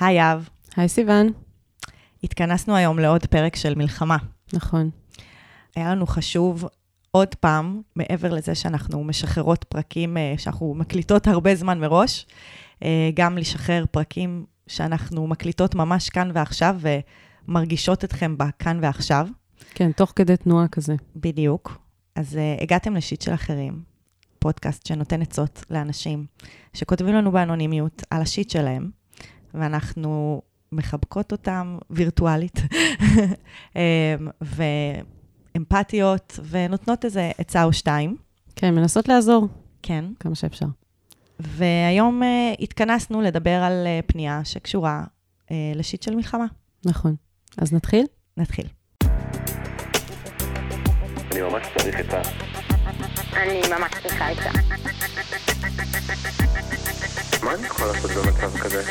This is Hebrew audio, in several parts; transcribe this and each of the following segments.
היי אב, היי סיוון. התכנסנו היום לעוד פרק של מלחמה. נכון. היה לנו חשוב עוד פעם, מעבר לזה שאנחנו משחררות פרקים אה, שאנחנו מקליטות הרבה זמן מראש, אה, גם לשחרר פרקים שאנחנו מקליטות ממש כאן ועכשיו ומרגישות אתכם בכאן ועכשיו. כן, תוך כדי תנועה כזה. בדיוק. אז uh, הגעתם לשיט של אחרים, פודקאסט שנותן עצות לאנשים שכותבים לנו באנונימיות על השיט שלהם, ואנחנו מחבקות אותם וירטואלית, אמ, ואמפתיות, ונותנות איזה עצה או שתיים. כן, מנסות לעזור. כן. כמה שאפשר. והיום uh, התכנסנו לדבר על uh, פנייה שקשורה uh, לשיט של מלחמה. נכון. אז נתחיל? נתחיל. אני ממש צריך עצה. אני ממש צריכה עצה. מה אני יכול לעשות במצב כזה?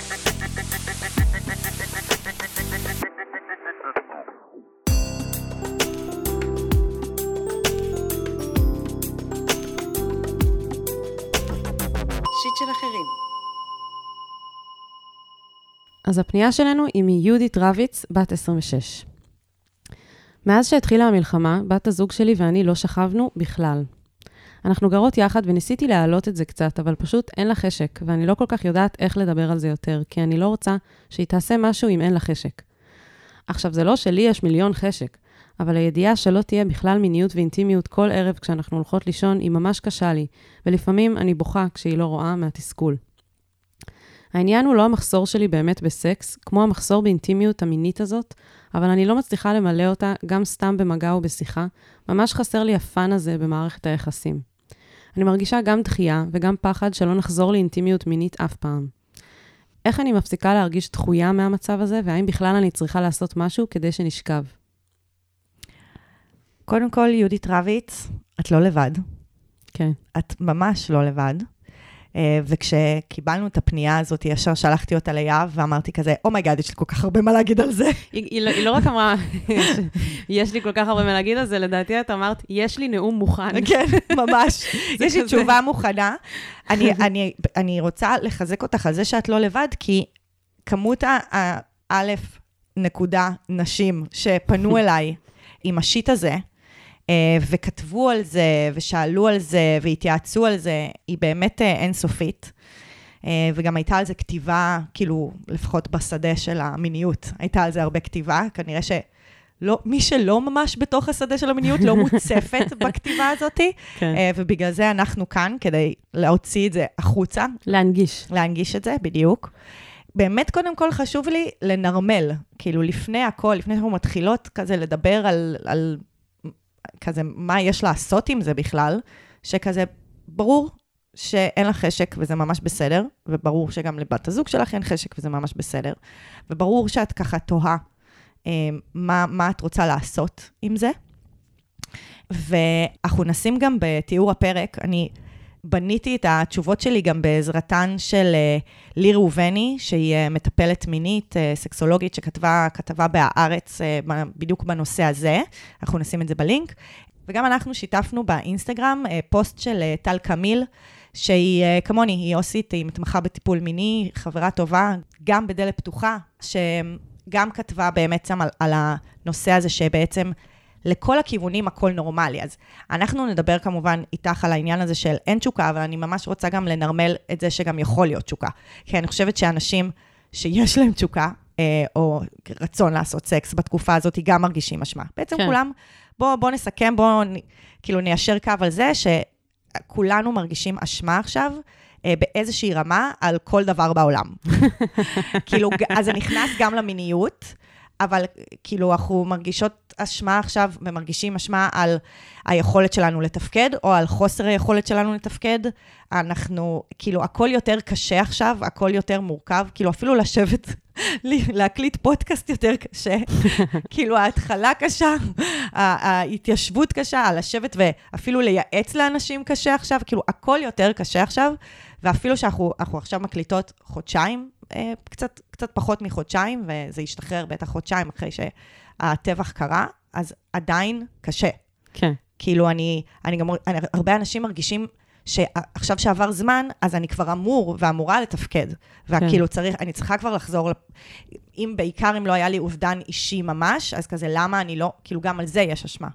אז הפנייה שלנו היא מיהודית רביץ, בת 26. מאז שהתחילה המלחמה, בת הזוג שלי ואני לא שכבנו בכלל. אנחנו גרות יחד וניסיתי להעלות את זה קצת, אבל פשוט אין לה חשק, ואני לא כל כך יודעת איך לדבר על זה יותר, כי אני לא רוצה שהיא תעשה משהו אם אין לה חשק. עכשיו, זה לא שלי יש מיליון חשק, אבל הידיעה שלא תהיה בכלל מיניות ואינטימיות כל ערב כשאנחנו הולכות לישון, היא ממש קשה לי, ולפעמים אני בוכה כשהיא לא רואה מהתסכול. העניין הוא לא המחסור שלי באמת בסקס, כמו המחסור באינטימיות המינית הזאת, אבל אני לא מצליחה למלא אותה גם סתם במגע או בשיחה, ממש חסר לי הפאן הזה במערכת היחסים. אני מרגישה גם דחייה וגם פחד שלא נחזור לאינטימיות מינית אף פעם. איך אני מפסיקה להרגיש דחויה מהמצב הזה, והאם בכלל אני צריכה לעשות משהו כדי שנשכב? קודם כל, יהודית רביץ, את לא לבד. כן. את ממש לא לבד. אה, וכשקיבלנו את הפנייה הזאת, ישר שלחתי אותה ליהב, ואמרתי כזה, oh my God, oh יש לי כל כך הרבה מה להגיד על זה. היא, היא, לא, היא לא רק אמרה, יש לי כל כך הרבה מה להגיד על זה, לדעתי את אמרת, יש לי נאום מוכן. כן, ממש. יש לי. תשובה מוכנה. אני, אני, אני רוצה לחזק אותך על זה שאת לא לבד, כי כמות האלף נקודה נשים שפנו אליי עם השיט הזה, וכתבו על זה, ושאלו על זה, והתייעצו על זה, היא באמת אה, אינסופית. אה, וגם הייתה על זה כתיבה, כאילו, לפחות בשדה של המיניות, הייתה על זה הרבה כתיבה, כנראה ש... לא, מי שלא ממש בתוך השדה של המיניות לא מוצפת בכתיבה הזאת, כן. אה, ובגלל זה אנחנו כאן, כדי להוציא את זה החוצה, להנגיש. להנגיש את זה, בדיוק. באמת, קודם כל חשוב לי לנרמל, כאילו לפני הכל, לפני שאנחנו מתחילות כזה לדבר על, על כזה מה יש לעשות עם זה בכלל, שכזה ברור שאין לך חשק וזה ממש בסדר, וברור שגם לבת הזוג שלך אין חשק וזה ממש בסדר, וברור שאת ככה תוהה אה, מה, מה את רוצה לעשות עם זה. ואנחנו נשים גם בתיאור הפרק, אני בניתי את התשובות שלי גם בעזרתן של אה, לי ראובני, שהיא אה, מטפלת מינית, אה, סקסולוגית, שכתבה כתבה בהארץ בדיוק בנושא הזה, אנחנו נשים את זה בלינק. וגם אנחנו שיתפנו באינסטגרם פוסט של טל קמיל, שהיא כמוני, היא עו"סית, היא מתמחה בטיפול מיני, חברה טובה, גם בדלת פתוחה, שגם כתבה באמת שם על, על הנושא הזה שבעצם לכל הכיוונים הכל נורמלי. אז אנחנו נדבר כמובן איתך על העניין הזה של אין תשוקה, אבל אני ממש רוצה גם לנרמל את זה שגם יכול להיות תשוקה. כי אני חושבת שאנשים שיש להם תשוקה, אה, או רצון לעשות סקס בתקופה הזאת, גם מרגישים אשמה. בעצם כן. כולם, בואו בוא נסכם, בואו כאילו ניישר קו על זה, שכולנו מרגישים אשמה עכשיו. אה, באיזושהי רמה על כל דבר בעולם. כאילו, אז זה נכנס גם למיניות, אבל כאילו, אנחנו מרגישות אשמה עכשיו ומרגישים אשמה על היכולת שלנו לתפקד, או על חוסר היכולת שלנו לתפקד. אנחנו, כאילו, הכל יותר קשה עכשיו, הכל יותר מורכב, כאילו, אפילו לשבת, לי- להקליט פודקאסט יותר קשה. כאילו, ההתחלה קשה, ההתיישבות קשה, לשבת ואפילו לייעץ לאנשים קשה עכשיו, כאילו, הכל יותר קשה עכשיו, ואפילו שאנחנו אנחנו עכשיו מקליטות חודשיים, אה, קצת, קצת פחות מחודשיים, וזה ישתחרר בטח חודשיים אחרי שהטבח קרה, אז עדיין קשה. כן. כאילו, אני, אני גם, אני, הרבה אנשים מרגישים שעכשיו שעבר זמן, אז אני כבר אמור ואמורה לתפקד. וכאילו צריך, אני צריכה כבר לחזור, אם בעיקר אם לא היה לי אובדן אישי ממש, אז כזה, למה אני לא, כאילו גם על זה יש אשמה.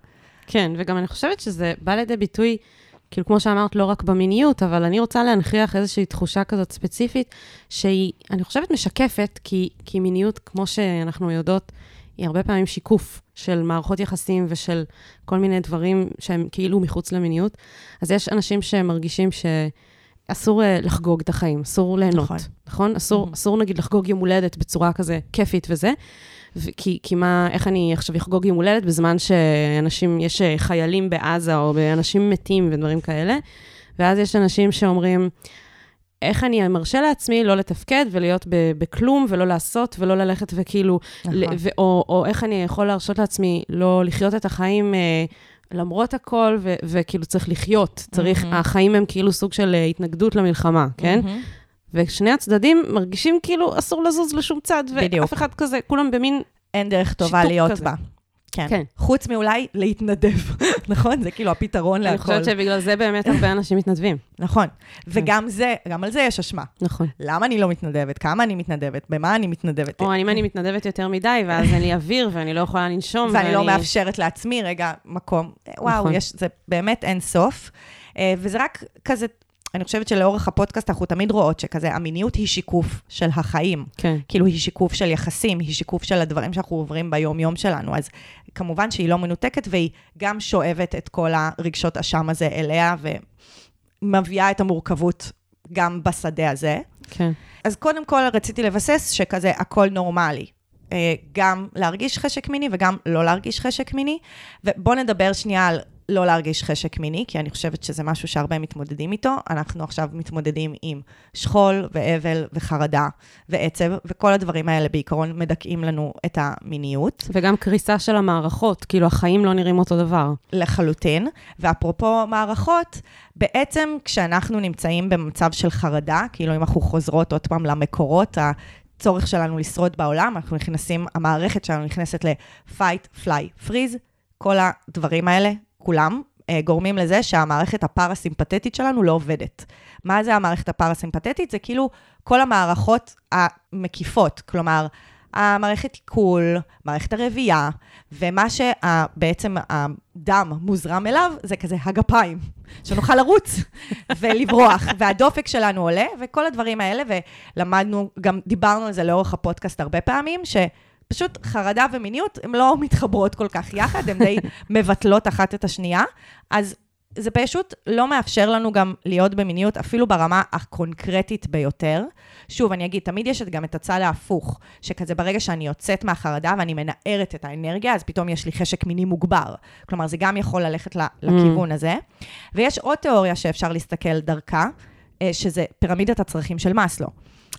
כן, וגם אני חושבת שזה בא לידי ביטוי, כאילו, כמו שאמרת, לא רק במיניות, אבל אני רוצה להנכיח איזושהי תחושה כזאת ספציפית, שהיא, אני חושבת, משקפת, כי, כי מיניות, כמו שאנחנו יודעות, היא הרבה פעמים שיקוף של מערכות יחסים ושל כל מיני דברים שהם כאילו מחוץ למיניות. אז יש אנשים שמרגישים שאסור אה, לחגוג את החיים, אסור ליהנות, נכון. נכון? אסור, Mhm. אסור נגיד לחגוג יום הולדת בצורה כזה כיפית וזה. ו- כי, כי מה, איך אני עכשיו אחגוג יום הולדת בזמן שאנשים, יש אה, חיילים בעזה או אנשים מתים ודברים כאלה, ואז יש אנשים שאומרים, איך אני מרשה לעצמי לא לתפקד ולהיות בכלום ולא לעשות ולא ללכת וכאילו, נכון. ל- ו- או, או איך אני יכול להרשות לעצמי לא לחיות את החיים אה, למרות הכל, ו- וכאילו צריך לחיות, צריך, מהמם. החיים הם כאילו סוג של אה, התנגדות למלחמה, כן? מהמם. ושני הצדדים מרגישים כאילו אסור לזוז לשום צד, בדיוק. ואף אחד כזה, כולם במין אין דרך טובה להיות כזה. בה. כן. כן. חוץ מאולי להתנדב, נכון? זה כאילו הפתרון אני להכל. חושבת שבגלל זה באמת הרבה אנשים מתנדבים. נכון. וגם זה, גם על זה יש אשמה. נכון. למה אני לא מתנדבת? כמה אני מתנדבת? במה אני מתנדבת? או אם אני מתנדבת יותר מדי, ואז אין לי אוויר, ואני לא יכולה לנשום, ואני לא מאפשרת לעצמי רגע מקום. וואו, נכון. יש, זה באמת אין סוף. אה, וזה רק כזה, אני חושבת שלאורך הפודקאסט אנחנו תמיד רואות שכזה, המיניות היא שיקוף של החיים. כן. כאילו היא שיקוף של יחסים, היא שיקוף של הדברים שאנחנו עוברים ביום-יום שלנו. אז כמובן שהיא לא מנותקת, והיא גם שואבת את כל הרגשות אשם הזה אליה, ומביאה את המורכבות גם בשדה הזה. כן. אז קודם כל רציתי לבסס שכזה הכל נורמלי. אה, גם להרגיש חשק מיני וגם לא להרגיש חשק מיני. ובואו נדבר שנייה על לא להרגיש חשק מיני, כי אני חושבת שזה משהו שהרבה מתמודדים איתו. אנחנו עכשיו מתמודדים עם שכול ואבל וחרדה ועצב, וכל הדברים האלה בעיקרון מדכאים לנו את המיניות. וגם קריסה של המערכות, כאילו החיים לא נראים אותו דבר. לחלוטין. ואפרופו מערכות, בעצם כשאנחנו נמצאים במצב של חרדה, כאילו אם אנחנו חוזרות עוד פעם למקורות, הצורך שלנו לשרוד בעולם, אנחנו נכנסים, המערכת שלנו נכנסת ל-fight, fly, freeze, כל הדברים האלה, כולם, אה, גורמים לזה שהמערכת הפרסימפטית שלנו לא עובדת. מה זה המערכת הפרסימפטית? זה כאילו כל המערכות המקיפות, כלומר, המערכת עיכול, מערכת הרבייה, ומה שבעצם הדם מוזרם אליו זה כזה הגפיים, שנוכל לרוץ ולברוח, והדופק שלנו עולה, וכל הדברים האלה, ולמדנו, גם דיברנו על זה לאורך הפודקאסט הרבה פעמים, שפשוט חרדה ומיניות, הן לא מתחברות כל כך יחד, הן די מבטלות אחת את השנייה, אז זה פשוט לא מאפשר לנו גם להיות במיניות, אפילו ברמה הקונקרטית ביותר. שוב, אני אגיד, תמיד יש גם את הצד ההפוך, שכזה ברגע שאני יוצאת מהחרדה ואני מנערת את האנרגיה, אז פתאום יש לי חשק מיני מוגבר. כלומר, זה גם יכול ללכת ל- לכיוון הזה. ויש עוד תיאוריה שאפשר להסתכל דרכה, אה, שזה פירמידת הצרכים של מאסלו.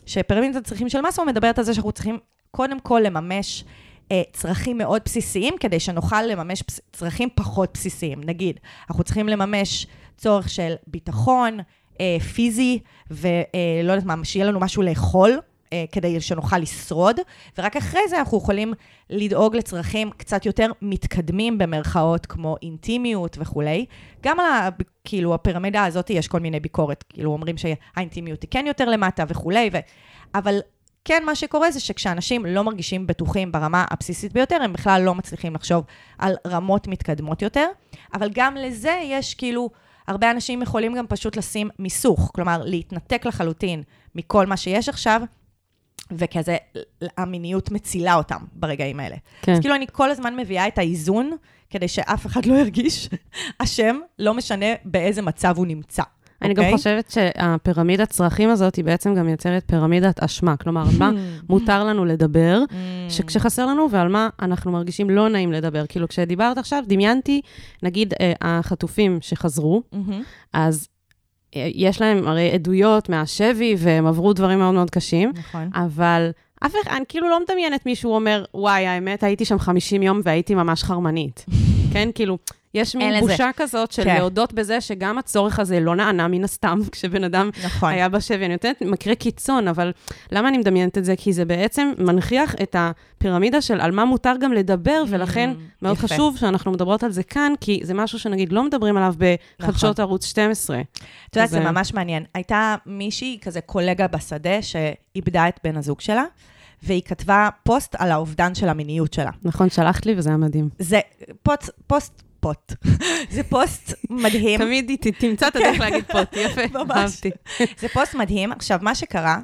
שפירמידת הצרכים של מאסלו מדברת על זה שאנחנו צריכים קודם כל לממש אה, צרכים מאוד בסיסיים, כדי שנוכל לממש פס- צרכים פחות בסיסיים. נגיד, אנחנו צריכים לממש צורך של ביטחון אה, פיזי, ולא יודעת מה, שיהיה לנו משהו לאכול. אה, כדי שנוכל לשרוד, ורק אחרי זה אנחנו יכולים לדאוג לצרכים קצת יותר מתקדמים במרכאות, כמו אינטימיות וכולי. גם על ה, כאילו, הפירמידה הזאת יש כל מיני ביקורת, כאילו אומרים שהאינטימיות היא כן יותר למטה וכולי, ו... אבל כן, מה שקורה זה שכשאנשים לא מרגישים בטוחים ברמה הבסיסית ביותר, הם בכלל לא מצליחים לחשוב על רמות מתקדמות יותר, אבל גם לזה יש כאילו, הרבה אנשים יכולים גם פשוט לשים מיסוך, כלומר, להתנתק לחלוטין מכל מה שיש עכשיו, וכזה, המיניות מצילה אותם ברגעים האלה. כן. אז כאילו, אני כל הזמן מביאה את האיזון, כדי שאף אחד לא ירגיש אשם, לא משנה באיזה מצב הוא נמצא. אני גם אוקיי? חושבת שהפירמידת צרכים הזאת, היא בעצם גם יוצרת פירמידת אשמה. כלומר, על מה מותר לנו לדבר, Mm. שכשחסר לנו, ועל מה אנחנו מרגישים לא נעים לדבר. כאילו, כשדיברת עכשיו, דמיינתי, נגיד, אה, החטופים שחזרו, מהמם. אז אה, יש להם הרי עדויות מהשבי, והם עברו דברים מאוד מאוד קשים, נכון. אבל אף אחד, אני כאילו לא מדמיינת מישהו אומר, וואי, האמת, הייתי שם 50 יום והייתי ממש חרמנית. כן, כאילו, יש מין לזה. בושה כזאת של כן. להודות בזה שגם הצורך הזה לא נענה מן הסתם, כשבן אדם נכון. היה בשבי. אני נותנת מקרה קיצון, אבל למה אני מדמיינת את זה? כי זה בעצם מנכיח את הפירמידה של על מה מותר גם לדבר, ולכן מאוד Mm, יפה. חשוב שאנחנו מדברות על זה כאן, כי זה משהו שנגיד לא מדברים עליו בחדשות נכון. ערוץ 12. את יודעת, זה ממש מעניין. הייתה מישהי, כזה קולגה בשדה, שאיבדה את בן הזוג שלה, והיא כתבה פוסט על האובדן של המיניות שלה. נכון, שלחת לי וזה היה מדהים. זה פוסט, פוסט, פות. זה פוסט מדהים. תמיד היא תמצא את הדרך להגיד פות, יפה. אהבתי. זה פוסט מדהים. עכשיו, מה שקרה,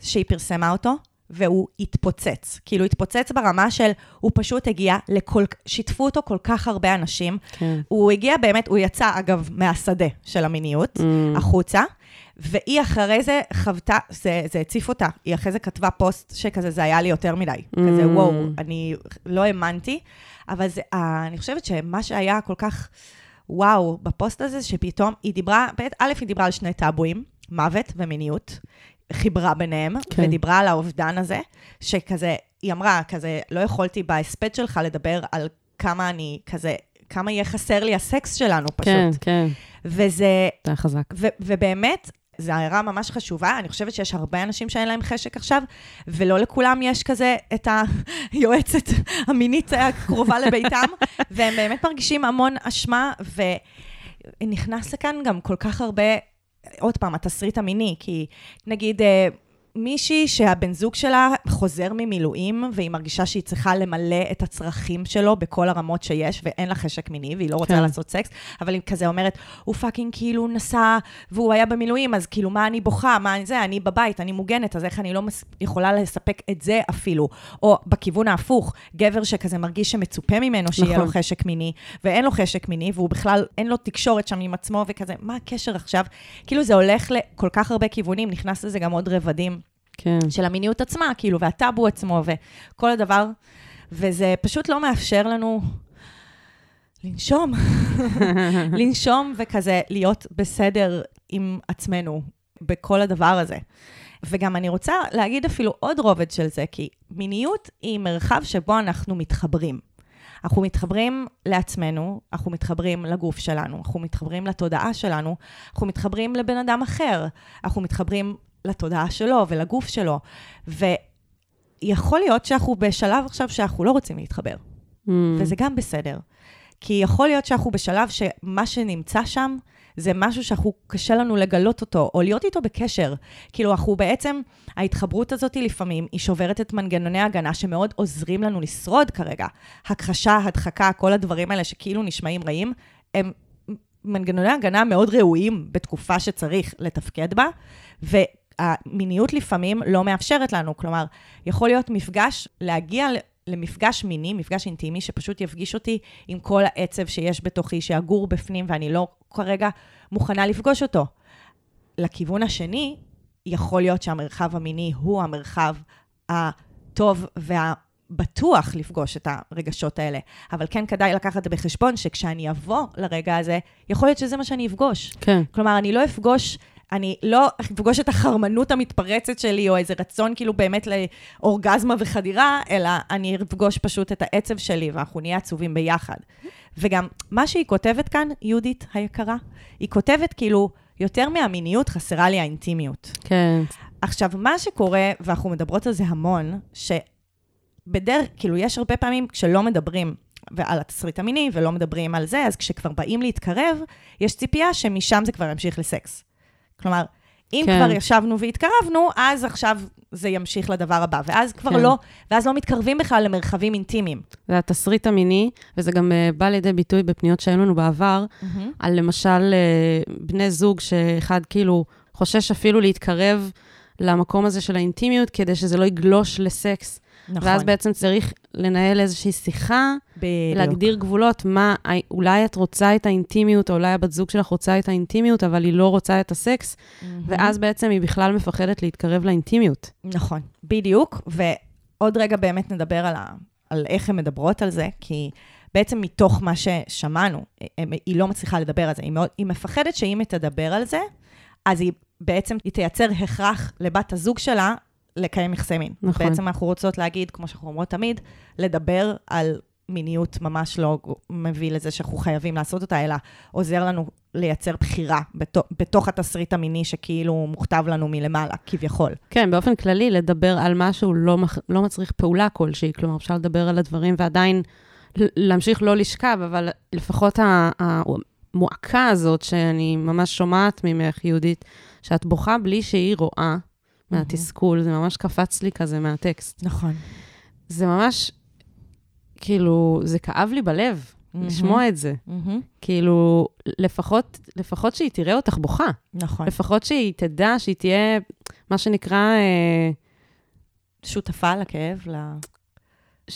זה שהיא פרסמה אותו, והוא התפוצץ. כאילו, התפוצץ ברמה של, הוא פשוט הגיע לכל... שיתפו אותו כל כך הרבה אנשים. כן. הוא הגיע באמת, הוא יצא, אגב, מהשדה של המיניות, Mm. החוצה, והיא אחרי זה חוותה, זה, זה הציף אותה. היא אחרי זה כתבה פוסט שכזה, זה היה לי יותר מדי. כזה, Mm. וואו, אני לא האמנתי, אבל זה, אה, אני חושבת שמה שהיה כל כך, וואו, בפוסט הזה, שפתאום היא דיברה, א', היא דיברה על שני טאבואים, מוות ומיניות, חיברה ביניהם. כן. ודיברה על האובדן הזה, שכזה, היא אמרה, כזה, לא יכולתי בהספד שלך לדבר על כמה אני, כזה, כמה יהיה חסר לי הסקס שלנו פשוט. כן, כן, וזה, זה היה חזק. ו- ובאמת, זו הערה ממש חשובה. אני חושבת שיש הרבה אנשים שאין להם חשק עכשיו, ולא לכולם יש כזה את היועצת המינית הקרובה לביתם, והם באמת מרגישים המון אשמה, ונכנס לכאן גם כל כך הרבה, עוד פעם, התסריט המיני, כי נגיד... מישהי שהבן זוג שלה חוזר ממילואים, והיא מרגישה שהיא צריכה למלא את הצרכים שלו בכל הרמות שיש, ואין לה חשק מיני, והיא לא רוצה כן. לעשות סקס, אבל היא כזה אומרת, הוא fucking כאילו נסע, והוא היה במילואים, אז כאילו, מה אני בוכה? מה אני זה? אני בבית, אני מוגנת, אז איך אני לא מס... יכולה לספק את זה אפילו? או בכיוון ההפוך, גבר שכזה מרגיש שמצופה ממנו שיהיה נכון. לו חשק מיני, ואין לו חשק מיני, והוא בכלל, אין לו תקשורת שם עם עצמו, וכזה, מה הקשר עכשיו? כאילו, זה הולך לכל כך הרבה כיוונים, נכנס לזה גם עוד רבדים. כן. של המיניות עצמה, כאילו, והטאבו עצמו, וכל הדבר, וזה פשוט לא מאפשר לנו לנשום, לנשום וכזה להיות בסדר עם עצמנו בכל הדבר הזה. וגם אני רוצה להגיד אפילו עוד רובד של זה, כי מיניות היא מרחב שבו אנחנו מתחברים. אנחנו מתחברים לעצמנו, אנחנו מתחברים לגוף שלנו, אנחנו מתחברים לתודעה שלנו, אנחנו מתחברים לבן אדם אחר, אנחנו מתחברים לתודעה שלו ולגוף שלו. ויכול להיות שאנחנו בשלב עכשיו שאנחנו לא רוצים להתחבר, Mm. וזה גם בסדר. כי יכול להיות שאנחנו בשלב שמה שנמצא שם, זה משהו שאנחנו, קשה לנו לגלות אותו, או להיות איתו בקשר. כאילו, אנחנו בעצם, ההתחברות הזאת לפעמים, היא שוברת את מנגנוני ההגנה שמאוד עוזרים לנו לשרוד כרגע. הכחשה, הדחקה, כל הדברים האלה שכאילו נשמעים רעים, הם מנגנוני הגנה מאוד ראויים בתקופה שצריך לתפקד בה, והמיניות לפעמים לא מאפשרת לנו. כלומר, יכול להיות מפגש, להגיע למפגש מיני, מפגש אינטימי, שפשוט יפגיש אותי עם כל העצב שיש בתוכי, שיגור בפנים, ואני לא כרגע מוכנה לפגוש אותו. לכיוון השני, יכול להיות שהמרחב המיני הוא המרחב הטוב והבטוח לפגוש את הרגשות האלה. אבל כן כדאי לקחת בחשבון, שכשאני אבוא לרגע הזה, יכול להיות שזה מה שאני אפגוש. כן. כלומר, אני לא אפגוש, אני לא אפגוש את החרמנות המתפרצת שלי, או איזה רצון כאילו באמת לאורגזמה וחדירה, אלא אני אפגוש פשוט את העצב שלי, ואנחנו נהיה עצובים ביחד. וגם, מה שהיא כותבת כאן, יהודית היקרה, היא כותבת כאילו, יותר מהמיניות חסרה לי האינטימיות. כן. עכשיו, מה שקורה, ואנחנו מדברות על זה המון, שבדרך, כאילו, יש הרבה פעמים כשלא מדברים על התסריט המיני ולא מדברים על זה, אז כשכבר באים להתקרב, יש ציפייה שמשם זה כבר ימשיך לסקס. כלומר, אם כן. כבר ישבנו והתקרבנו, אז עכשיו זה ימשיך לדבר הבא, ואז כבר כן. לא, ואז לא מתקרבים בכלל למרחבים אינטימיים. זה התסריט המיני, וזה גם uh, בא לידי ביטוי בפניות שהיו לנו בעבר, על למשל uh, בני זוג שאחד כאילו חושש אפילו להתקרב למקום הזה של האינטימיות, כדי שזה לא יגלוש לסקס. נכון. ואז בעצם צריך לנהל איזושהי שיחה, בדיוק. להגדיר גבולות, מה, אולי את רוצה את האינטימיות, או אולי הבת זוג שלך רוצה את האינטימיות, אבל היא לא רוצה את הסקס, ואז בעצם היא בכלל מפחדת להתקרב לאינטימיות. נכון, בדיוק. ועוד רגע באמת נדבר על, ה, על איך הן מדברות על זה, כי בעצם מתוך מה ששמענו, הם- היא לא מצליחה לדבר על זה. היא, מאוד, היא מפחדת שאם היא תדבר על זה, אז היא בעצם, היא תייצר הכרח לבת הזוג שלה לקיים יחסי מין. נכון. בעצם אנחנו רוצות להגיד, כמו שאנחנו אומרות תמיד, לדבר על מיניות ממש לא מביא לזה שאנחנו חייבים לעשות אותה, אלא עוזר לנו לייצר בחירה בתוך, בתוך התסריט המיני שכאילו מוכתב לנו מלמעלה, כביכול. כן, באופן כללי, לדבר על משהו לא, מח... לא מצריך פעולה כלשהי, כלומר, אפשר לדבר על הדברים ועדיין להמשיך לא לשכב, אבל לפחות ה- המועקה הזאת שאני ממש שומעת ממך, יהודית, שאת בוכה בלי שהיא רואה מהתסכול, זה ממש קפץ לי כזה מהטקסט. נכון. זה ממש, כאילו, זה כאב לי בלב לשמוע את זה. כאילו, לפחות, לפחות שהיא תראה אותך בוכה. נכון. לפחות שהיא תדע שהיא תהיה, מה שנקרא, אה, שותפה לכאב, ל...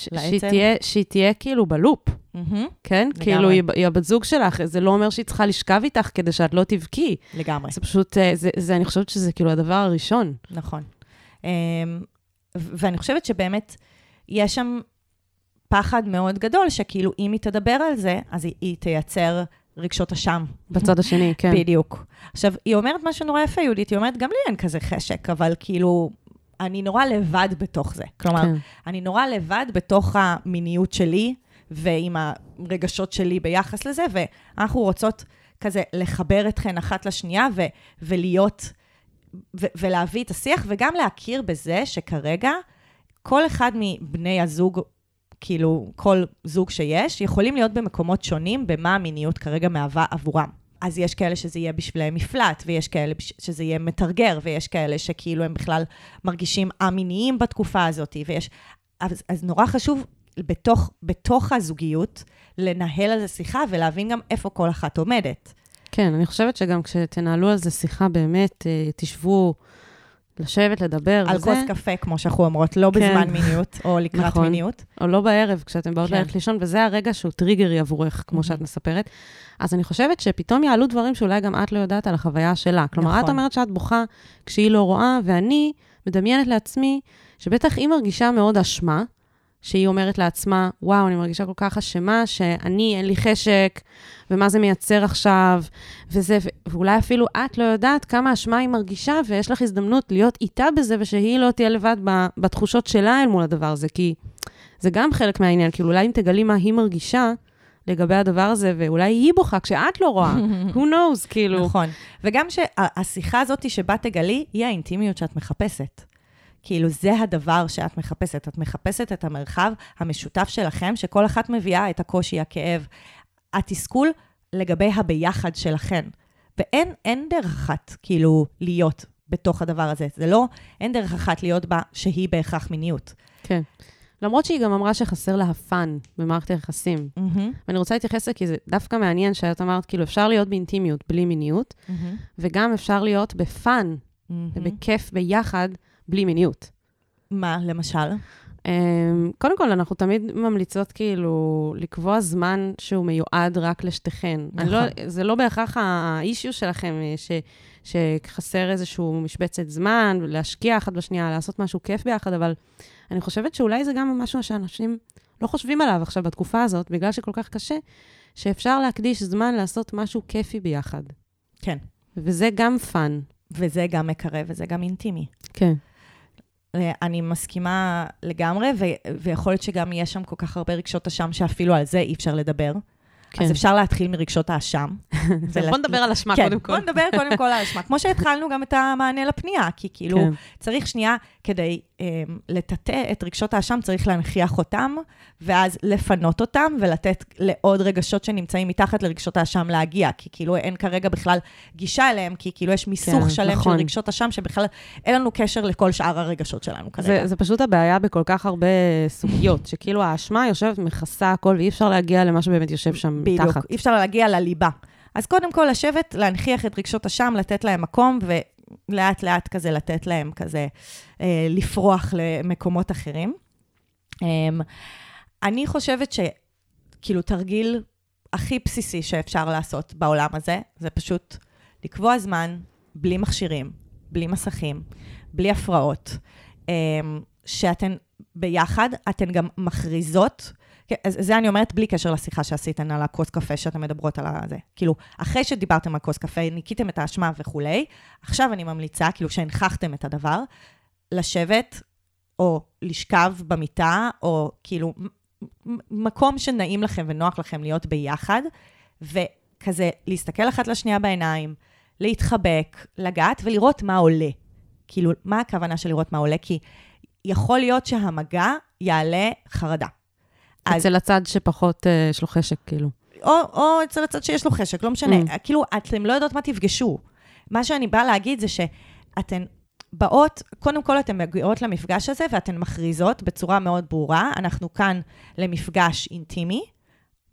ש- לעצם? שהיא תהיה, שהיא תהיה כאילו בלופ, מהמם. כן? לגמרי. כאילו, היא, היא הבת זוג שלך, זה לא אומר שהיא צריכה לשכב איתך כדי שאת לא תבכי. לגמרי. זה פשוט, אה, זה, זה, אני חושבת שזה כאילו הדבר הראשון. נכון. אמ, ואני חושבת שבאמת יש שם פחד מאוד גדול, שכאילו אם היא תדבר על זה, אז היא, היא תייצר רגשות אשם. בצד השני, כן. בדיוק. עכשיו, היא אומרת משהו נורא יפה, יהודית, היא אומרת, גם לי אין כזה חשק, אבל כאילו, אני נורא לבד בתוך זה. כלומר, כן. אני נורא לבד בתוך המיניות שלי, ועם הרגשות שלי ביחס לזה, ואנחנו רוצות כזה לחבר אתכן אחת לשנייה, ו- ולהיות, ו- ולהביא את השיח, וגם להכיר בזה שכרגע, כל אחד מבני הזוג, כאילו, כל זוג שיש, יכולים להיות במקומות שונים במה המיניות כרגע מהווה עבורם. אז יש כאלה שזה יהיה בשבילם מפלט, ויש כאלה שזה יהיה מתרגר, ויש כאלה שכאילו הם בכלל מרגישים א-מיניים בתקופה הזאת, ויש... אז, אז נורא חשוב בתוך, בתוך הזוגיות לנהל על זה שיחה ולהבין גם איפה כל אחת עומדת. כן, אני חושבת שגם כשתנהלו על זה שיחה באמת, אה, תשבו, לשבת, לדבר, על כוס קפה, כמו שאנחנו אומרות, לא כן. בזמן מיניות, או לקראת נכון. מיניות. או לא בערב, כשאתם באות כן. ללכת לישון, וזה הרגע שהוא טריגרי עבורך, כמו מהמם. שאת מספרת. אז אני חושבת שפתאום יעלו דברים שאולי גם את לא יודעת על החוויה שלה. כלומר, את נכון. אומרת שאת בוכה כשהיא לא רואה, ואני מדמיינת לעצמי שבטח היא מרגישה מאוד אשמה, שהיא אומרת לעצמה, וואו, אני מרגישה כל כך אשמה, שאני, אין לי חשק, ומה זה מייצר עכשיו, וזה, ואולי אפילו את לא יודעת כמה אשמה היא מרגישה, ויש לך הזדמנות להיות איתה בזה, ושהיא לא תהיה לבד בתחושות שלה אל מול הדבר הזה, כי זה גם חלק מהעניין, כאילו אולי אם תגלי מה היא מרגישה לגבי הדבר הזה, ואולי היא בוכה כשאת לא רואה, who knows, כאילו. נכון. וגם שהשיחה הזאת שבה תגלי, היא האינטימיות שאת מחפשת. כאילו, זה הדבר שאת מחפשת. את מחפשת את המרחב המשותף שלכם, שכל אחת מביאה את הקושי, הכאב, התסכול לגבי הביחד שלכן. ואין אין דרך אחת, כאילו, להיות בתוך הדבר הזה. זה לא, אין דרך אחת להיות בה שהיא בהכרח מיניות. כן. למרות שהיא גם אמרה שחסר לה הפאן במערכת היחסים. ואני רוצה להתייחס לזה כי זה דווקא מעניין שאת אמרת, כאילו, אפשר להיות באינטימיות בלי מיניות, וגם אפשר להיות בפאן ובכיף ביחד בלי מיניות. מה, למשל? אמ, קודם כל, אנחנו תמיד ממליצות כאילו לקבוע זמן שהוא מיועד רק לשתיכן. אני לא, זה לא בהכרח האישיו שלכם, אה, ש, שחסר איזשהו משבצת זמן, להשקיע אחת בשנייה, לעשות משהו כיף ביחד, אבל אני חושבת שאולי זה גם משהו שאנשים לא חושבים עליו עכשיו בתקופה הזאת, בגלל שכל כך קשה, שאפשר להקדיש זמן לעשות משהו כיפי ביחד. כן. וזה גם fun. וזה גם מקרב וזה גם אינטימי. כן. אני מסכימה לגמרי, ו- ויכול להיות שגם יש שם כל כך הרבה רגשות אשם, שאפילו על זה אי אפשר לדבר. כן. אז אפשר להתחיל מרגשות האשם. אז בוא נדבר על אשמה כן, קודם כל. בוא נדבר קודם כל על אשמה. כמו שהתחלנו גם את המענה לפנייה, כי כאילו, כן. צריך שנייה, כדי לטאטא את רגשות האשם, צריך להנכיח אותם, ואז לפנות אותם, ולתת לעוד רגשות שנמצאים מתחת לרגשות האשם להגיע, כי כאילו אין כרגע בכלל גישה אליהם, כי כאילו יש מיסוך כן, שלם נכון. של רגשות אשם, שבכלל אין לנו קשר לכל שאר הרגשות שלנו כרגע. זה, זה פשוט הבעיה בכל כך הרבה סוגיות, שכאילו האשמה יושבת, מכסה הכל, ואי אפשר להגיע למה שבאמת יושב שם בדיוק, מתחת. אי אפשר להגיע לליבה. אז קודם כל, לשבת, להנכיח את רגשות אשם, לתת להם מקום, ולאט לאט כזה לתת להם כזה אה, לפרוח למקומות אחרים. אה, אני חושבת שכאילו תרגיל הכי בסיסי שאפשר לעשות בעולם הזה, זה פשוט לקבוע זמן בלי מכשירים, בלי מסכים, בלי הפרעות, אה, שאתן ביחד, אתן גם מכריזות, אז זה אני אומרת בלי קשר לשיחה שעשיתן על הכוס קפה שאתן מדברות על זה. כאילו, אחרי שדיברתם על כוס קפה, ניקיתם את האשמה וכולי, עכשיו אני ממליצה, כאילו שהנכחתם את הדבר, לשבת או לשכב במיטה, או כאילו מקום שנעים לכם ונוח לכם להיות ביחד, וכזה להסתכל אחת לשנייה בעיניים, להתחבק, לגעת ולראות מה עולה. כאילו, מה הכוונה של לראות מה עולה? כי יכול להיות שהמגע יעלה חרדה. אז- אצל הצד שפחות אה, יש לו חשק, כאילו. או, או אצל הצד שיש לו חשק, לא משנה. Mm. כאילו, אתן לא יודעות מה תפגשו. מה שאני באה להגיד זה שאתן באות, קודם כל אתן מגיעות למפגש הזה ואתן מכריזות בצורה מאוד ברורה, אנחנו כאן למפגש אינטימי,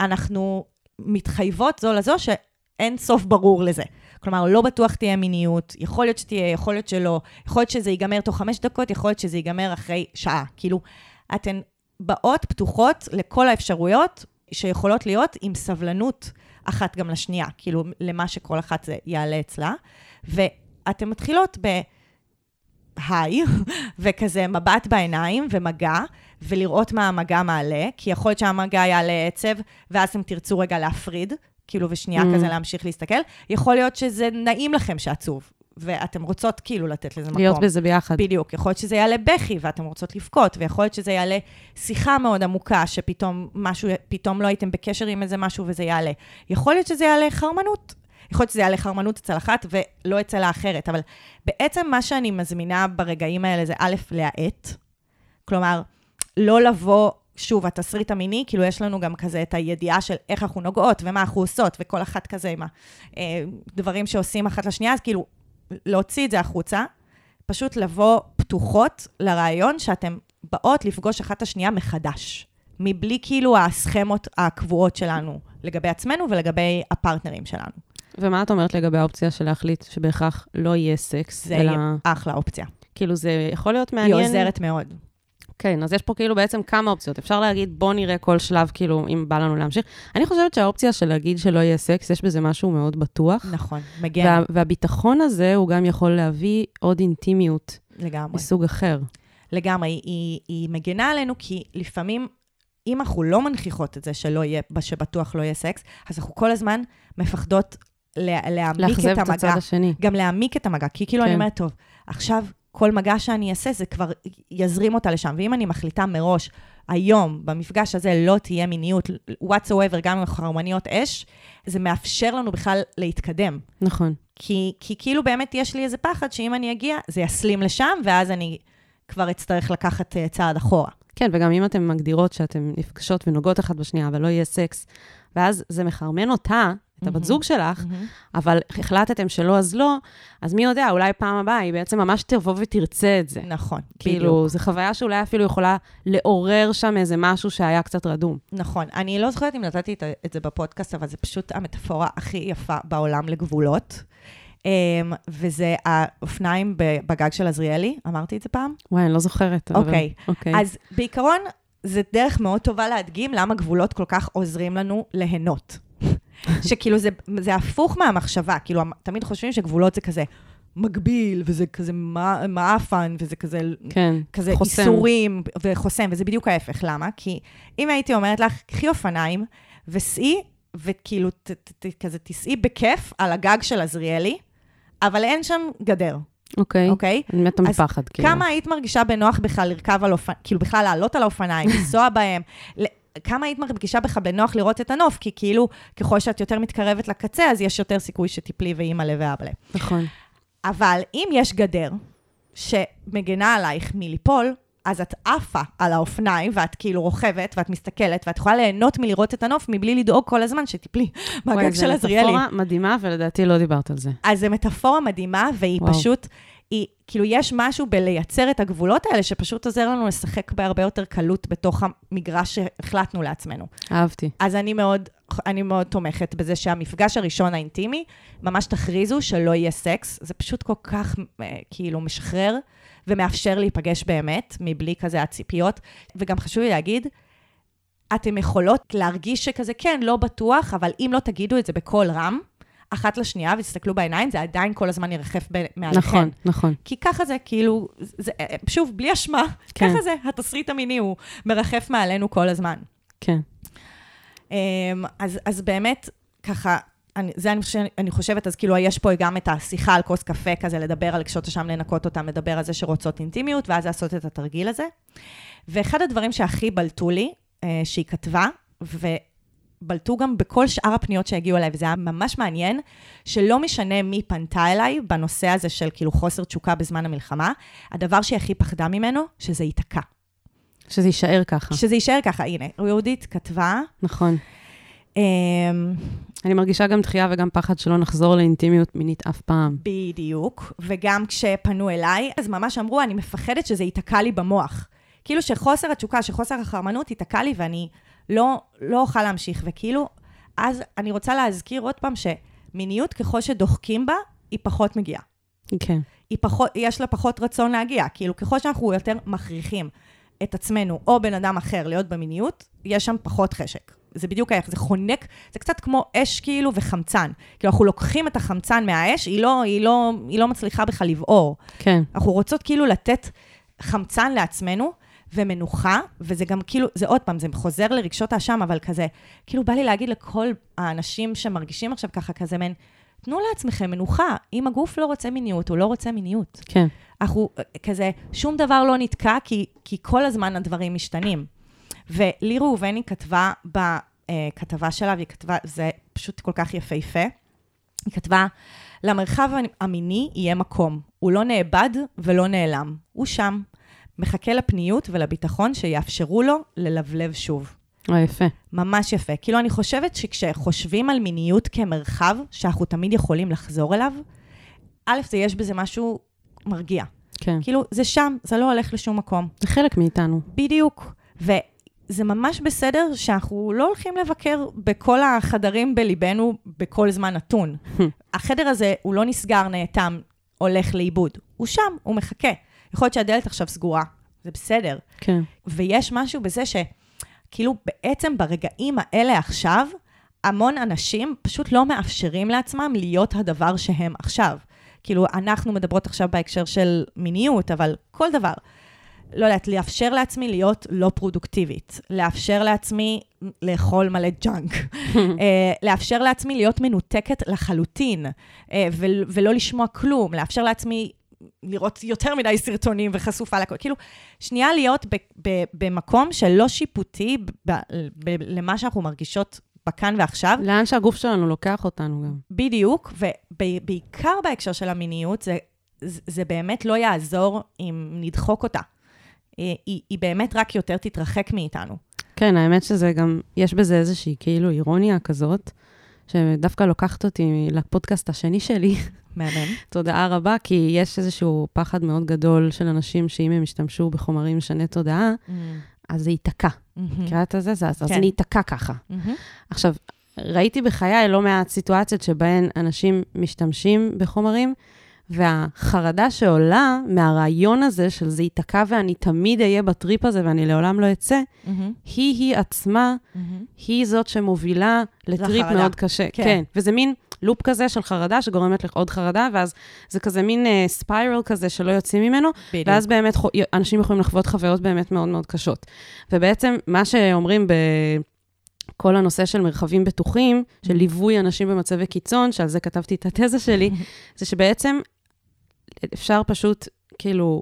אנחנו מתחייבות זו לזו שאין סוף ברור לזה. כלומר, לא בטוח תהיה מיניות, יכול להיות שתהיה, יכול להיות שלא, יכול להיות שזה ייגמר תוך חמש דקות, יכול להיות שזה ייגמר אחרי שעה. כאילו, אתן באות פתוחות לכל האפשרויות שיכולות להיות עם סבלנות אחת גם לשנייה, כאילו, למה שכל אחת זה יעלה אצלה. ואתן מתחילות ב... היי, וכזה מבט בעיניים ומגע, ולראות מה המגע מעלה, כי יכול להיות שהמגע יעלה עצב, ואז אתם תרצו רגע להפריד, כאילו, ושנייה Mm. כזה להמשיך להסתכל. יכול להיות שזה נעים לכם שעצוב, ואתן רוצות כאילו לתת לזה מקום. להיות בזה ביחד. בדיוק, יכול להיות שזה יעלה בכי ואתם רוצות לבכות, ויכול להיות שזה יעלה שיחה מאוד עמוקה, שפתאום משהו, פתאום לא הייתם בקשר עם איזה משהו וזה יעלה. יכול להיות שזה יעלה חרמנות. יכול להיות שזה יעלה חרמנות אצל אחת ולא אצל האחרת, אבל בעצם מה שאני מזמינה ברגעים האלה זה א', להאט. כלומר, לא לבוא, שוב, התסריט המיני, כאילו יש לנו גם כזה את הידיעה של איך אנחנו נוגעות ומה אנחנו עושות, וכל אחת כזה עם הדברים שעושים אחת לשנייה, אז כאילו, להוציא את זה החוצה, פשוט לבוא פתוחות לרעיון שאתן באות לפגוש אחת את השנייה מחדש, מבלי כאילו הסכמות הקבועות שלנו לגבי עצמנו ולגבי הפרטנרים שלנו. ומה את אומרת לגבי האופציה של להחליט שבהכרח לא יהיה סקס, זה אלא אחלה אופציה. כאילו זה יכול להיות היא מעניין. עוזרת מאוד. כן, אז יש פה כאילו בעצם כמה אופציות. אפשר להגיד, בוא נראה כל שלב, כאילו, אם בא לנו להמשיך. אני חושבת שהאופציה של להגיד שלא יהיה סקס, יש בזה משהו מאוד בטוח. נכון, מגן וה, והביטחון הזה, הוא גם יכול להביא עוד אינטימיות לגמרי. מסוג אחר. לגמרי, היא, היא, היא מגנה עלינו כי לפעמים, אם אנחנו לא מנכיחות את זה שלא יהיה, שבטוח לא יהיה סקס, אז אנחנו כל הזמן מפחדות לה, להעמיק לאכזב את את המגע. הצד השני. גם להעמיק את המגע, כי כאילו כן. אני אומרת, טוב, עכשיו כל מגע שאני אעשה, זה כבר יזרים אותה לשם. ואם אני מחליטה מראש, היום, במפגש הזה, לא תהיה מיניות, whatsoever, גם עם חרמניות אש, זה מאפשר לנו בכלל להתקדם. נכון. כי, כי כאילו באמת יש לי איזה פחד שאם אני אגיע, זה יסלים לשם, ואז אני כבר אצטרך לקחת uh, צעד אחורה. כן, וגם אם אתן מגדירות שאתן נפגשות ונוגעות אחת בשנייה, אבל לא יהיה סקס, ואז זה מחרמן אותה, את הבת מהמם. זוג שלך, אבל החלטתם שלא, אז לא, אז מי יודע, אולי פעם הבאה היא בעצם ממש תבוא ותרצה את זה. נכון, כאילו. זו חוויה שאולי אפילו יכולה לעורר שם איזה משהו שהיה קצת רדום. נכון. אני לא זוכרת אם נתתי את, זה בפודקאסט, אבל זה פשוט המטאפורה הכי יפה בעולם לגבולות. Um, וזה האופניים בגג של עזריאלי, אמרתי את זה פעם? וואי, אני לא זוכרת. אוקיי. אוקיי. אז בעיקרון, זה דרך מאוד טובה להדגים למה גבולות כל כך עוזרים לנו ליהנות. שכאילו זה, זה הפוך מהמחשבה, כאילו תמיד חושבים שגבולות זה כזה מגביל, וזה כזה מע- מעפן, וזה כזה, כן, כזה חוסם. איסורים וחוסם, וזה בדיוק ההפך. למה? כי אם הייתי אומרת לך, קחי אופניים וסעי, וכאילו ת, ת, ת, כזה תיסעי בכיף על הגג של עזריאלי, אבל אין שם גדר, אוקיי. אוקיי? אני מתה אז מפחד, כאילו. כמה היית מרגישה בנוח בכלל לרכב על אופניים, כאילו בכלל לעלות על האופניים, לנסוע בהם? כמה היית מרגישה בכלל בנוח לראות את הנוף? כי כאילו, ככל שאת יותר מתקרבת לקצה, אז יש יותר סיכוי שתיפלי ואימא לב ואבא לב. נכון. אבל אם יש גדר שמגנה עלייך מליפול, אז את עפה על האופניים, ואת כאילו רוכבת, ואת מסתכלת, ואת יכולה ליהנות מלראות את הנוף מבלי לדאוג כל הזמן שתיפלי וואי, מהגג של עזריאלי. זו מטאפורה מדהימה, ולדעתי לא דיברת על זה. אז זו מטאפורה מדהימה, והיא וואו. פשוט, היא, כאילו, יש משהו בלייצר את הגבולות האלה, שפשוט עוזר לנו לשחק בהרבה יותר קלות בתוך המגרש שהחלטנו לעצמנו. אהבתי. אז אני מאוד, אני מאוד תומכת בזה שהמפגש הראשון האינטימי, ממש תכריזו שלא יהיה סקס. זה פשוט כל כך, אה, כאילו, משחרר ומאפשר להיפגש באמת, מבלי כזה הציפיות. וגם חשוב לי להגיד, אתם יכולות להרגיש שכזה, כן, לא בטוח, אבל אם לא תגידו את זה בקול רם, אחת לשנייה ותסתכלו בעיניים, זה עדיין כל הזמן ירחף ב- מעליכם. נכון, נכון. כי ככה זה, כאילו, זה, אה, שוב, בלי אשמה, כן. ככה זה, התסריט המיני הוא מרחף מעלינו כל הזמן. כן. אמ, אז, אז באמת, ככה, אני, זה אני, אני חושבת, אז כאילו יש פה גם את השיחה על כוס קפה כזה, לדבר על קשות השם, לנקות אותם, לדבר על זה שרוצות אינטימיות, ואז לעשות את התרגיל הזה. ואחד הדברים שהכי בלטו לי, אה, שהיא כתבה, ובלטו גם בכל שאר הפניות שהגיעו אליי, וזה היה ממש מעניין, שלא משנה מי פנתה אליי בנושא הזה של כאילו חוסר תשוקה בזמן המלחמה, הדבר שהיא הכי פחדה ממנו, שזה ייתקע. שזה יישאר ככה. שזה יישאר ככה, הנה, יהודית כתבה, נכון. אמ, אני מרגישה גם דחייה וגם פחד שלא נחזור לאינטימיות מינית אף פעם. בדיוק, וגם כשפנו אליי, אז ממש אמרו, אני מפחדת שזה ייתקע לי במוח. כאילו שחוסר התשוקה, שחוסר החרמנות ייתקע לי ואני לא, לא אוכל להמשיך. וכאילו, אז אני רוצה להזכיר עוד פעם שמיניות, ככל שדוחקים בה, היא פחות מגיעה. כן. היא פחות, יש לה פחות רצון להגיע. כאילו, ככל שאנחנו יותר מכריחים את עצמנו או בן אדם אחר להיות במיניות, יש שם פחות חשק. זה בדיוק איך, זה חונק, זה קצת כמו אש כאילו וחמצן. כאילו, אנחנו לוקחים את החמצן מהאש, היא לא, היא לא, היא לא מצליחה בכלל לבעור. כן. אנחנו רוצות כאילו לתת חמצן לעצמנו ומנוחה, וזה גם כאילו, זה עוד פעם, זה חוזר לרגשות האשם, אבל כזה, כאילו בא לי להגיד לכל האנשים שמרגישים עכשיו ככה, כזה מן, תנו לעצמכם מנוחה. אם הגוף לא רוצה מיניות, הוא לא רוצה מיניות. כן. אנחנו כזה, שום דבר לא נתקע, כי, כי כל הזמן הדברים משתנים. ולי ראובני כתבה בכתבה שלה, והיא כתבה, זה פשוט כל כך יפהפה, היא כתבה, למרחב המיני יהיה מקום. הוא לא נאבד ולא נעלם. הוא שם. מחכה לפניות ולביטחון שיאפשרו לו ללבלב שוב. או, יפה. ממש יפה. כאילו, אני חושבת שכשחושבים על מיניות כמרחב, שאנחנו תמיד יכולים לחזור אליו, א', זה יש בזה משהו מרגיע. כן. כאילו, זה שם, זה לא הולך לשום מקום. זה חלק מאיתנו. בדיוק. וזה ממש בסדר שאנחנו לא הולכים לבקר בכל החדרים בליבנו בכל זמן נתון. החדר הזה, הוא לא נסגר, נאטם, הולך לאיבוד. הוא שם, הוא מחכה. יכול להיות שהדלת עכשיו סגורה, זה בסדר. כן. ויש משהו בזה שכאילו בעצם ברגעים האלה עכשיו, המון אנשים פשוט לא מאפשרים לעצמם להיות הדבר שהם עכשיו. כאילו, אנחנו מדברות עכשיו בהקשר של מיניות, אבל כל דבר. לא יודעת, לאפשר לעצמי להיות לא פרודוקטיבית, לאפשר לעצמי לאכול מלא ג'אנק, אה, לאפשר לעצמי להיות מנותקת לחלוטין, אה, ול- ולא לשמוע כלום, לאפשר לעצמי לראות יותר מדי סרטונים וחשופה לכל. כאילו, שנייה להיות ב- ב- במקום שלא שיפוטי ב- ב- למה שאנחנו מרגישות בכאן ועכשיו, לאן שהגוף שלנו לוקח אותנו גם. בדיוק, ובעיקר בהקשר של המיניות, זה, זה זה באמת לא יעזור אם נדחוק אותה. היא, היא, היא באמת רק יותר תתרחק מאיתנו. כן, האמת שזה גם, יש בזה איזושהי כאילו אירוניה כזאת, שדווקא לוקחת אותי לפודקאסט השני שלי, מהמם. תודעה רבה, כי יש איזשהו פחד מאוד גדול של אנשים שאם הם ישתמשו בחומרים משני תודעה, אז זה ייתקע. מכירה את זה? זה- אז כן. אני ייתקע ככה. עכשיו, ראיתי בחיי לא מעט סיטואציות שבהן אנשים משתמשים בחומרים, והחרדה שעולה מהרעיון הזה של זה ייתקע ואני תמיד אהיה בטריפ הזה ואני לעולם לא אצא, היא-היא עצמה, היא זאת שמובילה לטריפ. מאוד קשה. כן. כן. וזה מין לופ כזה של חרדה שגורמת לך עוד חרדה, ואז זה כזה מין ספיירל כזה שלא יוצאים ממנו, בדיוק. ואז באמת אנשים יכולים לחוות חוויות באמת מאוד מאוד קשות. ובעצם מה שאומרים בכל הנושא של מרחבים בטוחים, של ליווי אנשים במצבי קיצון, שעל זה כתבתי את התזה שלי, זה שבעצם אפשר פשוט כאילו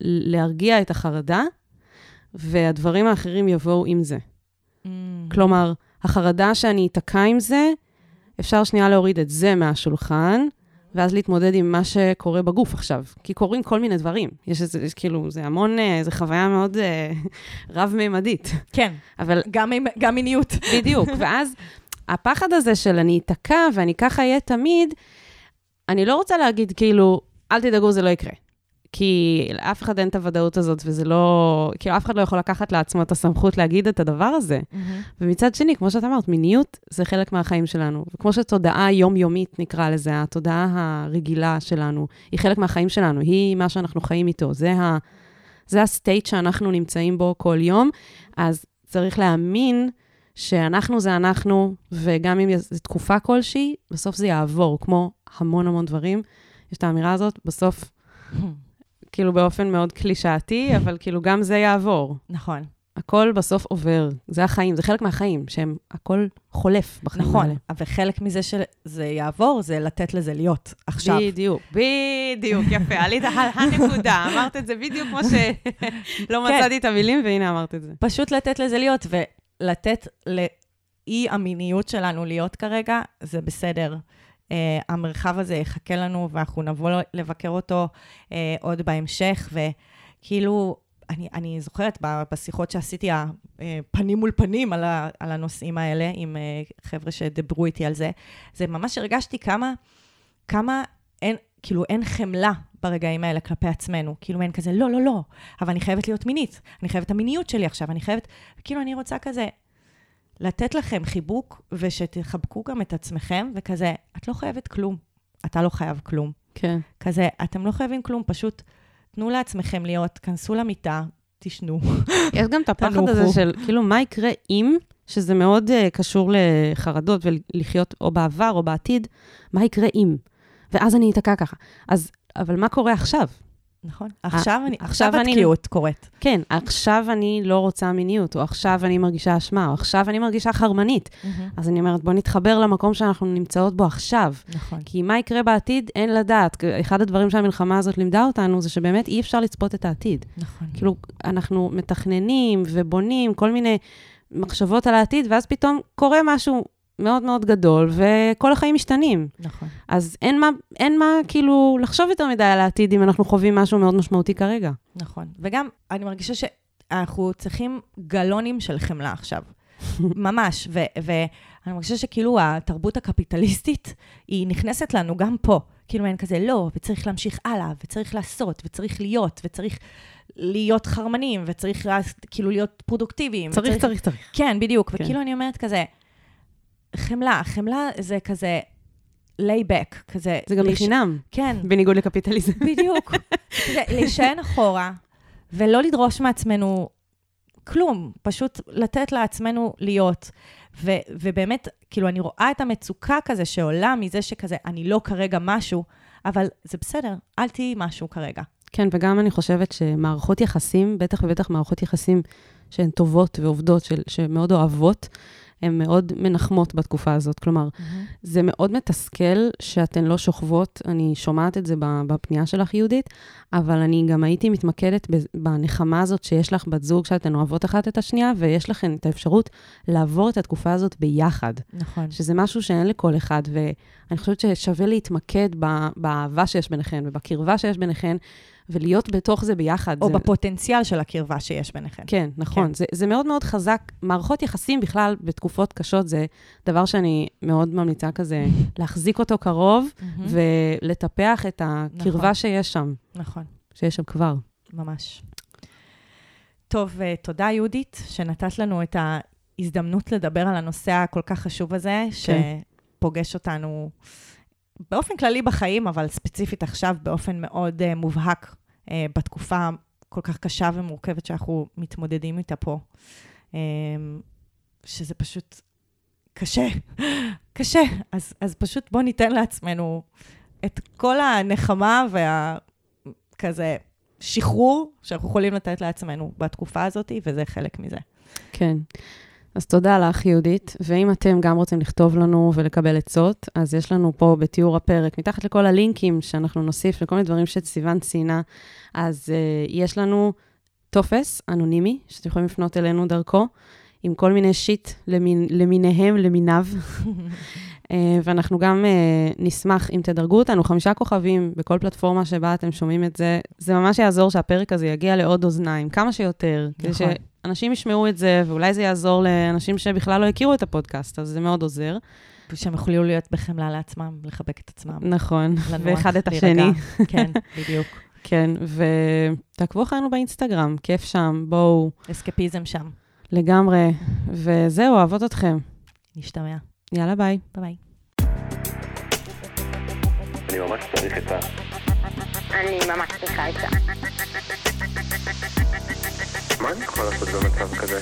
להרגיע את החרדה, והדברים האחרים יבואו עם זה. כלומר, החרדה שאני אתקע עם זה, אפשר שנייה להוריד את זה מהשולחן, ואז להתמודד עם מה שקורה בגוף עכשיו. כי קורים כל מיני דברים. יש איזה, יש כאילו, זה המון, אה, זו חוויה מאוד אה, רב-מימדית. כן, אבל גם, גם מיניות. בדיוק, ואז הפחד הזה של אני אתקע ואני ככה אהיה תמיד, אני לא רוצה להגיד כאילו, אל תדאגו, זה לא יקרה. כי לאף אחד אין את הוודאות הזאת, וזה לא... כאילו, אף אחד לא יכול לקחת לעצמו את הסמכות להגיד את הדבר הזה. ומצד שני, כמו שאת אמרת, מיניות זה חלק מהחיים שלנו. וכמו שתודעה יומיומית, נקרא לזה, התודעה הרגילה שלנו, היא חלק מהחיים שלנו, היא מה שאנחנו חיים איתו. זה, ה, זה הסטייט שאנחנו נמצאים בו כל יום. אז צריך להאמין שאנחנו זה אנחנו, וגם אם זו תקופה כלשהי, בסוף זה יעבור, כמו המון המון דברים. יש את האמירה הזאת, בסוף, כאילו באופן מאוד קלישאתי, אבל כאילו גם זה יעבור. נכון. הכל בסוף עובר. זה החיים, זה חלק מהחיים, שהם, הכל חולף בחיים נכון, האלה. וחלק מזה שזה יעבור, זה לתת לזה להיות עכשיו. בדיוק, בדיוק, יפה, עלית על הנקודה, אמרת את זה בדיוק כמו שלא כן. מצאתי את המילים, והנה אמרת את זה. פשוט לתת לזה להיות, ולתת לאי המיניות שלנו להיות כרגע, זה בסדר. Uh, המרחב הזה יחכה לנו, ואנחנו נבוא לבקר אותו uh, עוד בהמשך, וכאילו, אני, אני זוכרת בשיחות שעשיתי, ה- אה, מול פנים על, ה, על הנושאים האלה, עם uh, חבר'ה שדיברו איתי על זה, זה ממש הרגשתי כמה, כמה אין, כאילו אין חמלה ברגעים האלה כלפי עצמנו. כאילו אין כזה, לא, לא, לא, אבל אני חייבת להיות מינית, אני חייבת את המיניות שלי עכשיו, אני חייבת... כאילו, אני רוצה כזה לתת לכם חיבוק, ושתחבקו גם את עצמכם, וכזה, את לא חייבת כלום, אתה לא חייב כלום. כן. כזה, אתם לא חייבים כלום, פשוט תנו לעצמכם להיות, כנסו למיטה, תשנו. יש גם את הפחד. הזה של, כאילו, מה יקרה אם, שזה מאוד uh, קשור לחרדות ולחיות או בעבר או בעתיד, מה יקרה אם? ואז אני אתקע ככה. אז, אבל מה קורה עכשיו? נכון? עכשיו אני, עכשיו עכשיו אני- התקיעות קורית. כן, עכשיו אני לא רוצה מיניות, או עכשיו אני מרגישה אשמה, או עכשיו אני מרגישה חרמנית. אז אני אומרת, בוא נתחבר למקום שאנחנו נמצאות בו עכשיו. נכון. כי מה יקרה בעתיד, אין לדעת. אחד הדברים שהמלחמה הזאת לימדה אותנו, זה שבאמת אי אפשר לצפות את העתיד. נכון. כאילו, אנחנו מתכננים ובונים כל מיני מחשבות על העתיד, ואז פתאום קורה משהו מאוד מאוד גדול, וכל החיים משתנים. נכון. אז אין מה, אין מה כאילו לחשוב יותר מדי על העתיד אם אנחנו חווים משהו מאוד משמעותי כרגע. נכון. וגם, אני מרגישה שאנחנו צריכים גלונים של חמלה עכשיו. ממש. ו- ואני מרגישה שכאילו התרבות הקפיטליסטית, היא נכנסת לנו גם פה. כאילו אין כזה, לא, וצריך להמשיך הלאה, וצריך לעשות, וצריך להיות, וצריך להיות חרמנים, וצריך כאילו להיות פרודוקטיביים. צריך, וצריך- צריך, צריך. כן, בדיוק. כן. וכאילו אני אומרת כזה, חמלה, חמלה זה כזה lay back, כזה... זה גם לש- בחינם, כן, בניגוד לקפיטליזם. בדיוק. זה להישען אחורה, ולא לדרוש מעצמנו כלום, פשוט לתת לעצמנו להיות. ו- ובאמת, כאילו, אני רואה את המצוקה כזה שעולה מזה שכזה, אני לא כרגע משהו, אבל זה בסדר, אל תהיי משהו כרגע. כן, וגם אני חושבת שמערכות יחסים, בטח ובטח מערכות יחסים שהן טובות ועובדות, של, שמאוד אוהבות, הן מאוד מנחמות בתקופה הזאת. כלומר, זה מאוד מתסכל שאתן לא שוכבות, אני שומעת את זה בפנייה שלך, יהודית, אבל אני גם הייתי מתמקדת בנחמה הזאת שיש לך בת זוג, שאתן אוהבות אחת את השנייה, ויש לכן את האפשרות לעבור את התקופה הזאת ביחד, נכון. שזה משהו שאין לכל אחד, ואני חושבת ששווה להתמקד באהבה שיש ביניכן ובקרבה שיש ביניכן, ולהיות בתוך זה ביחד. או זה... בפוטנציאל של הקרבה שיש ביניכם. כן, נכון. כן. זה, זה מאוד מאוד חזק. מערכות יחסים בכלל בתקופות קשות זה דבר שאני מאוד ממליצה כזה להחזיק אותו קרוב מהמם. ולטפח את הקרבה נכון. שיש שם, נכון. שיש שם כבר. ממש. טוב, אה, תודה יהודית, שנתת לנו את ההזדמנות לדבר על הנושא הכל כך חשוב הזה, שפוגש אותנו באופן כללי בחיים, אבל ספציפית עכשיו באופן מאוד uh, מובהק uh, בתקופה כל כך קשה ומורכבת שאנחנו מתמודדים איתה פה. Um, שזה פשוט קשה, קשה. אז, אז פשוט בואו ניתן לעצמנו את כל הנחמה והכזה שחרור שאנחנו יכולים לתת לעצמנו בתקופה הזאת, וזה חלק מזה. כן. אז תודה לך, יהודית. ואם אתם גם רוצים לכתוב לנו ולקבל עצות, אז יש לנו פה בתיאור הפרק, מתחת לכל הלינקים שאנחנו נוסיף לכל מיני דברים שסיוון ציינה, אז uh, יש לנו טופס אנונימי, שאתם יכולים לפנות אלינו דרכו, עם כל מיני שיט למיניהם, למיניו. Uh, ואנחנו גם uh, נשמח אם תדרגו אותנו חמישה כוכבים בכל פלטפורמה שבה אתם שומעים את זה. זה ממש יעזור שהפרק הזה יגיע לעוד אוזניים, כמה שיותר. כדי נכון. שאנשים ישמעו את זה, ואולי זה יעזור לאנשים שבכלל לא הכירו את הפודקאסט, אז זה מאוד עוזר. שהם יוכלו להיות בחמלה לעצמם, לחבק את עצמם. נכון, לנוח, ואחד את. השני. כן, בדיוק. כן, ותעקבו אחרינו באינסטגרם, כיף שם, בואו, אסקפיזם שם. לגמרי. וזהו, אוהבות אתכם. נשתמע. יאללה, ביי. ביי. אני ממש צריך את ה... אני ממש צריכה את ה... מה אני יכול לעשות במצב כזה?